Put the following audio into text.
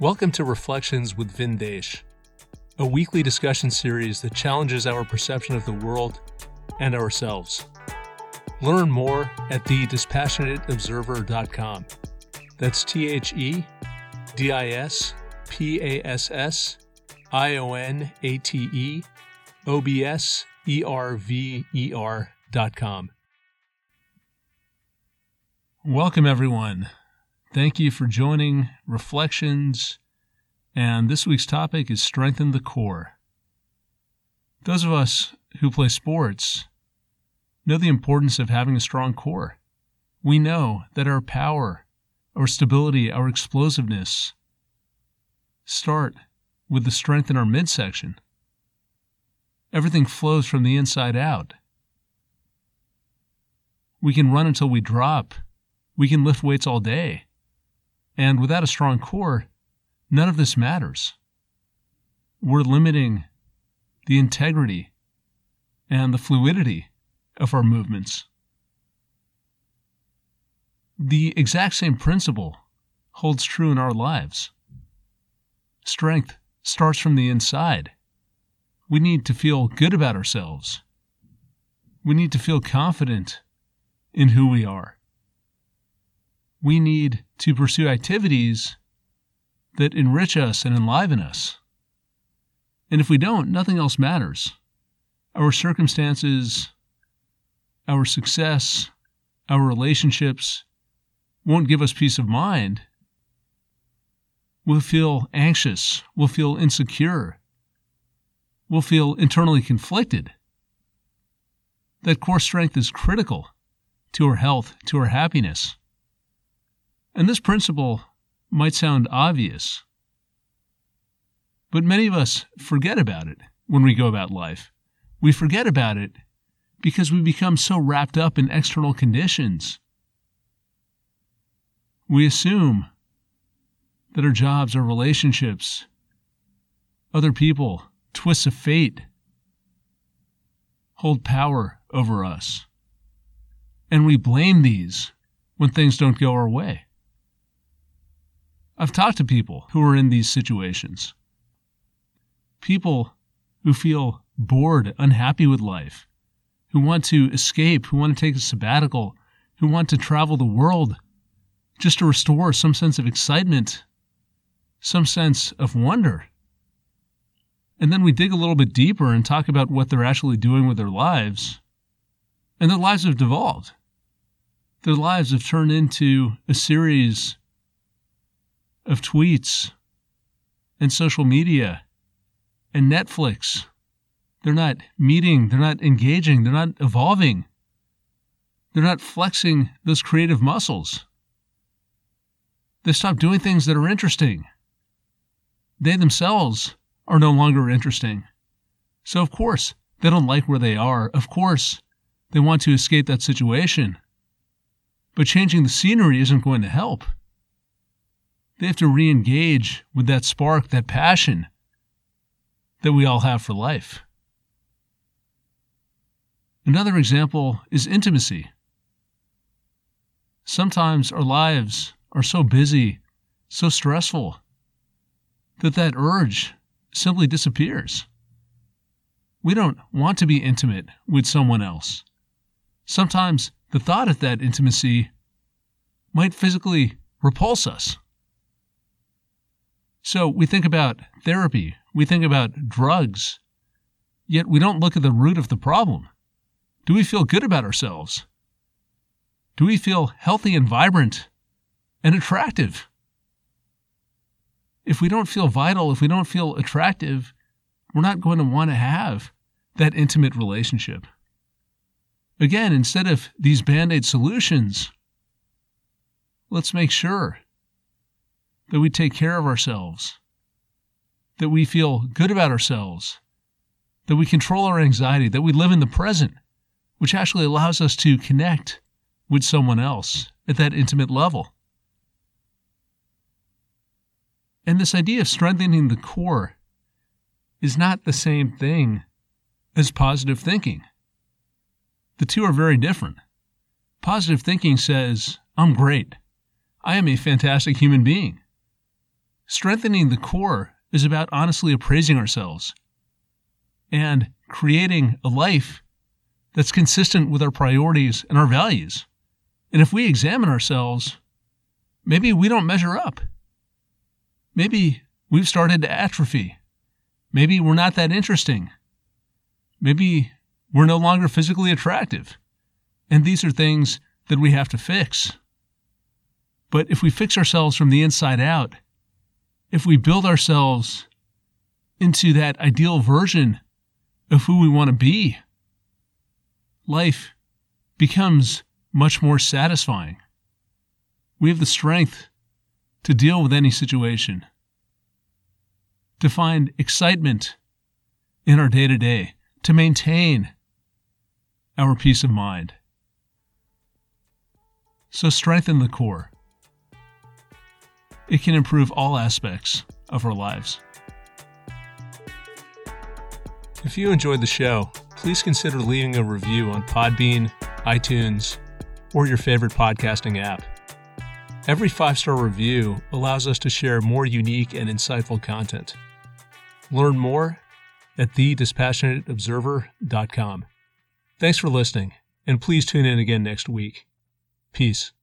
Welcome to Reflections with Vindesh, a weekly discussion series that challenges our perception of the world and ourselves. Learn more at thedispassionateobserver.com. That's T H E D I S P A S S I O N A T E O B S E R V E R dot com. Welcome, everyone. Thank you for joining Reflections. And this week's topic is Strengthen the Core. Those of us who play sports know the importance of having a strong core. We know that our power, our stability, our explosiveness start with the strength in our midsection. Everything flows from the inside out. We can run until we drop. We can lift weights all day. And without a strong core, none of this matters. We're limiting the integrity and the fluidity of our movements. The exact same principle holds true in our lives. Strength starts from the inside. We need to feel good about ourselves. We need to feel confident in who we are we need to pursue activities that enrich us and enliven us. And if we don't, nothing else matters. Our circumstances, our success, our relationships won't give us peace of mind. We'll feel anxious. We'll feel insecure. We'll feel internally conflicted. That core strength is critical to our health, to our happiness. And this principle might sound obvious, but many of us forget about it when we go about life. We forget about it because we become so wrapped up in external conditions. We assume that our jobs, our relationships, other people, twists of fate hold power over us. And we blame these when things don't go our way. I've talked to people who are in these situations. People who feel bored, unhappy with life, who want to escape, who want to take a sabbatical, who want to travel the world just to restore some sense of excitement, some sense of wonder. And then we dig a little bit deeper and talk about what they're actually doing with their lives. And their lives have devolved. Their lives have turned into a series of tweets and social media and Netflix. They're not meeting, they're not engaging, they're not evolving, they're not flexing those creative muscles. They stop doing things that are interesting. They themselves are no longer interesting. So, of course, they don't like where they are. Of course, they want to escape that situation. But changing the scenery isn't going to help. They have to re engage with that spark, that passion that we all have for life. Another example is intimacy. Sometimes our lives are so busy, so stressful, that that urge simply disappears. We don't want to be intimate with someone else. Sometimes the thought of that intimacy might physically repulse us. So we think about therapy, we think about drugs, yet we don't look at the root of the problem. Do we feel good about ourselves? Do we feel healthy and vibrant and attractive? If we don't feel vital, if we don't feel attractive, we're not going to want to have that intimate relationship. Again, instead of these band aid solutions, let's make sure that we take care of ourselves, that we feel good about ourselves, that we control our anxiety, that we live in the present, which actually allows us to connect with someone else at that intimate level. And this idea of strengthening the core is not the same thing as positive thinking. The two are very different. Positive thinking says, I'm great. I am a fantastic human being. Strengthening the core is about honestly appraising ourselves and creating a life that's consistent with our priorities and our values. And if we examine ourselves, maybe we don't measure up. Maybe we've started to atrophy. Maybe we're not that interesting. Maybe we're no longer physically attractive. And these are things that we have to fix. But if we fix ourselves from the inside out, if we build ourselves into that ideal version of who we want to be, life becomes much more satisfying. We have the strength to deal with any situation, to find excitement in our day to day, to maintain our peace of mind. So strengthen the core. It can improve all aspects of our lives. If you enjoyed the show, please consider leaving a review on Podbean, iTunes, or your favorite podcasting app. Every five star review allows us to share more unique and insightful content. Learn more at thedispassionateobserver.com. Thanks for listening, and please tune in again next week. Peace.